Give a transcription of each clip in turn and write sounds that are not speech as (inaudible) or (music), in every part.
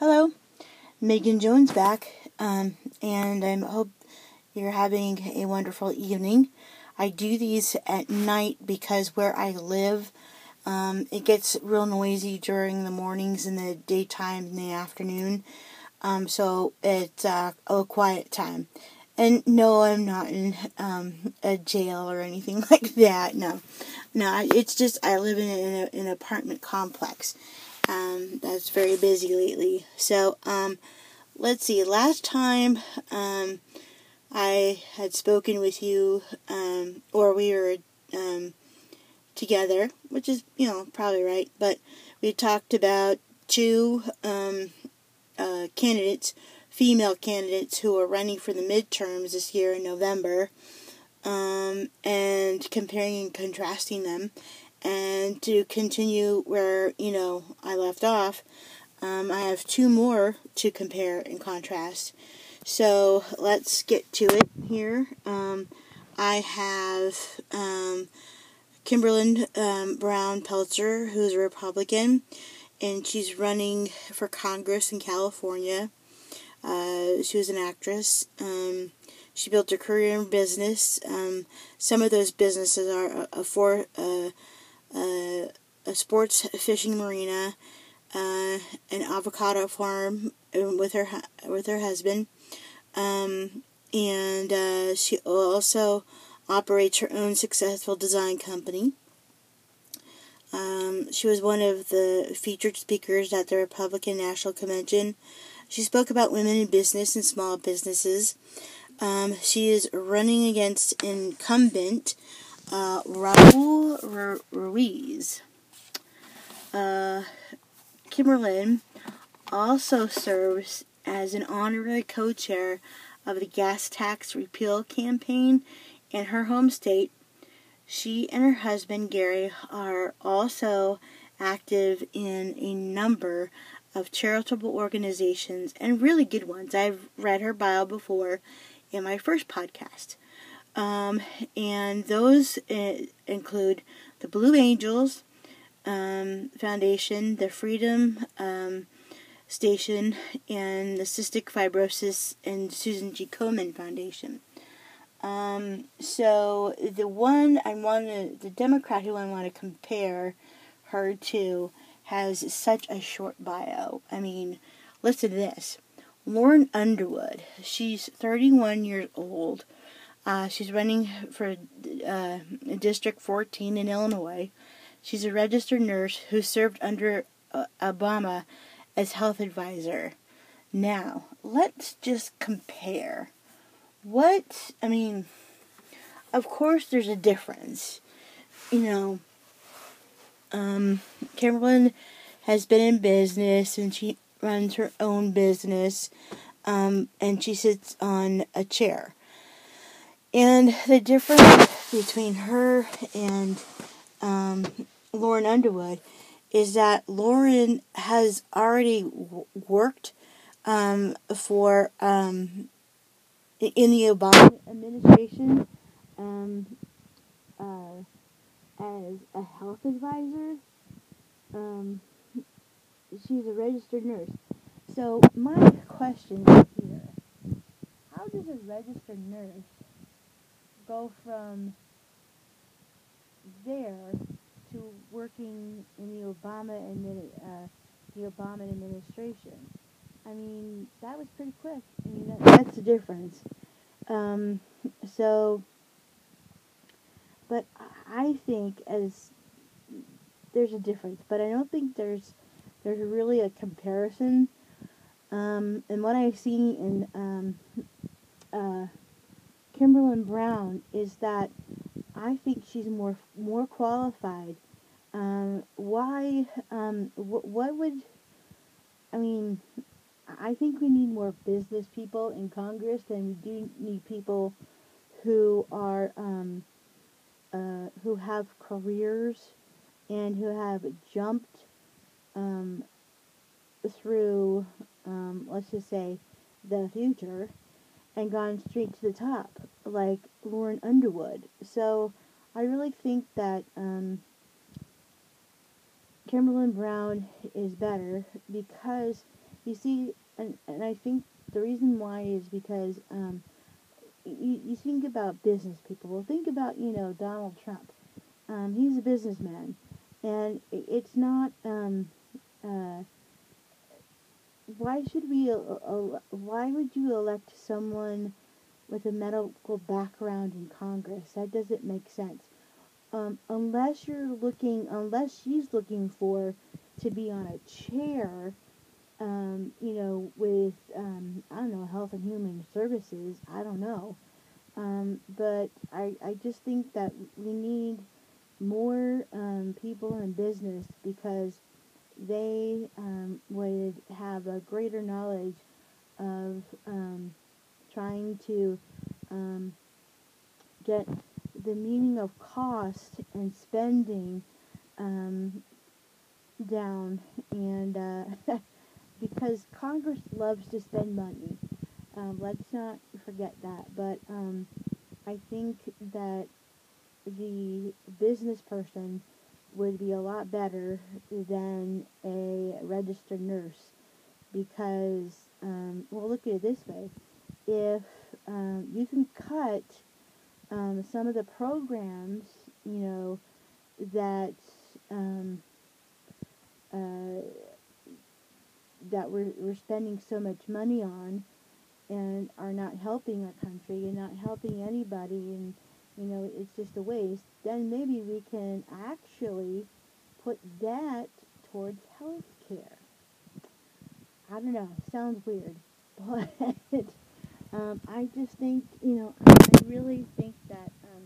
Hello, Megan Jones back, um, and I hope you're having a wonderful evening. I do these at night because where I live, um, it gets real noisy during the mornings and the daytime and the afternoon. Um, so it's uh, a quiet time. And no, I'm not in um, a jail or anything (laughs) like that. No, no, it's just I live in, a, in, an apartment complex um, that's very busy lately. So um, let's see. Last time um, I had spoken with you, um, or we were um, together, which is you know probably right, but we talked about two um, uh, candidates female candidates who are running for the midterms this year in November and comparing and contrasting them. And to continue where, you know, I left off, um, I have two more to compare and contrast. So let's get to it here. Um, I have um, Kimberlin um, Brown Pelzer, who's a Republican, and she's running for Congress in California. Uh, she was an actress. Um, she built her career in business. Um, some of those businesses are for uh, uh, a sports fishing marina, uh, an avocado farm um, with her with her husband, um, and uh, she also operates her own successful design company. Um, she was one of the featured speakers at the Republican National Convention she spoke about women in business and small businesses. Um, she is running against incumbent uh, Raul Ruiz. Uh, Kimberlin also serves as an honorary co chair of the gas tax repeal campaign in her home state. She and her husband Gary are also active in a number of charitable organizations and really good ones. I've read her bio before in my first podcast. Um, and those uh, include the Blue Angels um, Foundation, the Freedom um, Station, and the Cystic Fibrosis and Susan G. Komen Foundation. Um, so the one I want to, the Democrat who I want to compare her to has such a short bio. I mean, listen to this. Lauren Underwood. She's 31 years old. Uh, she's running for uh, District 14 in Illinois. She's a registered nurse who served under uh, Obama as health advisor. Now, let's just compare. What, I mean, of course there's a difference. You know, um, has been in business and she runs her own business um, and she sits on a chair. And the difference between her and um, Lauren Underwood is that Lauren has already w- worked um, for um, in the Obama administration. Um, uh, as a health advisor. Um, she's a registered nurse. So my question is here: How does a registered nurse go from there to working in the Obama uh, the Obama administration? I mean, that was pretty quick. I mean, that, that's the difference. Um, so but I think as there's a difference, but I don't think there's there's really a comparison. Um, and what I see in um, uh, Kimberlin Brown is that I think she's more more qualified. Um, why? Um, wh- what would? I mean, I think we need more business people in Congress than we do need people who are um, uh, who have careers and who have jumped um, through, um, let's just say, the future and gone straight to the top, like Lauren Underwood. So I really think that um, Kimberlin Brown is better because You see, and, and I think the reason why is because um, you, you think about business people. Well, think about, you know, Donald Trump. Um, he's a businessman. And it's not, um, uh, why should we, uh, uh, why would you elect someone with a medical background in Congress? That doesn't make sense. Um, unless you're looking, unless she's looking for to be on a chair, um, you know, with, um, I don't know, Health and Human Services, I don't know. Um, but I, I just think that we need more um, people in business because they um, would have a greater knowledge of um, trying to um, get the meaning of cost and spending um, down and uh, (laughs) because Congress loves to spend money. Um, let's not forget that. But um, I think that the business person would be a lot better than a registered nurse because, um, well, look at it this way. If um, you can cut um, some of the programs, you know, that um, uh, that we're, we're spending so much money on and are not helping our country and not helping anybody and you know it's just a waste then maybe we can actually put that towards health care i don't know sounds weird (laughs) but um, i just think you know i really think that um,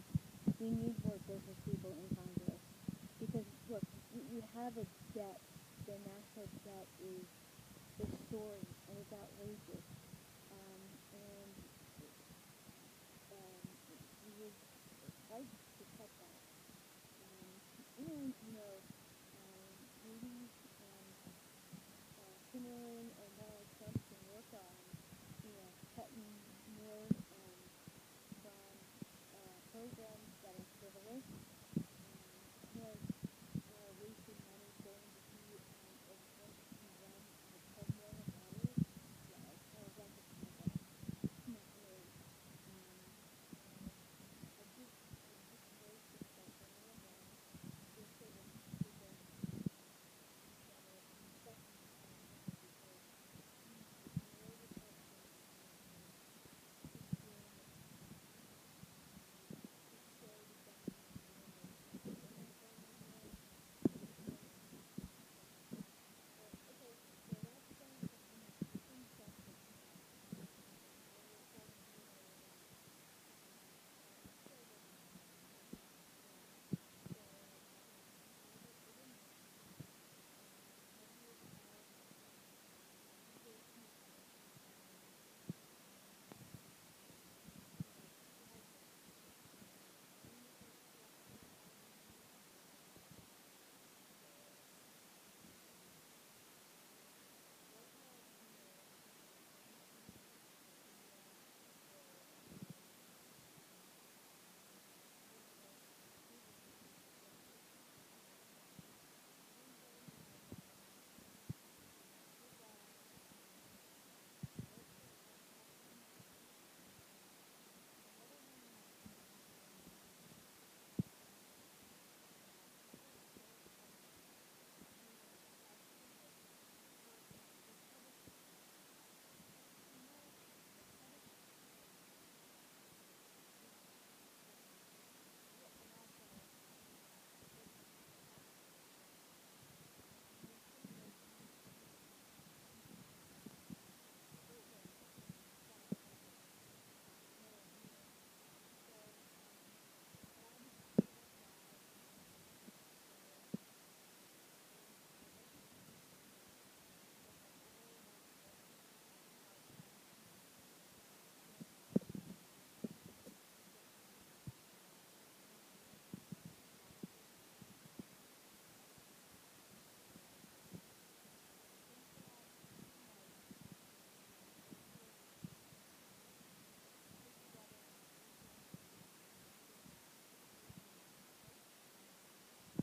we need more business people in congress. Because look we have a debt the national debt is the story and without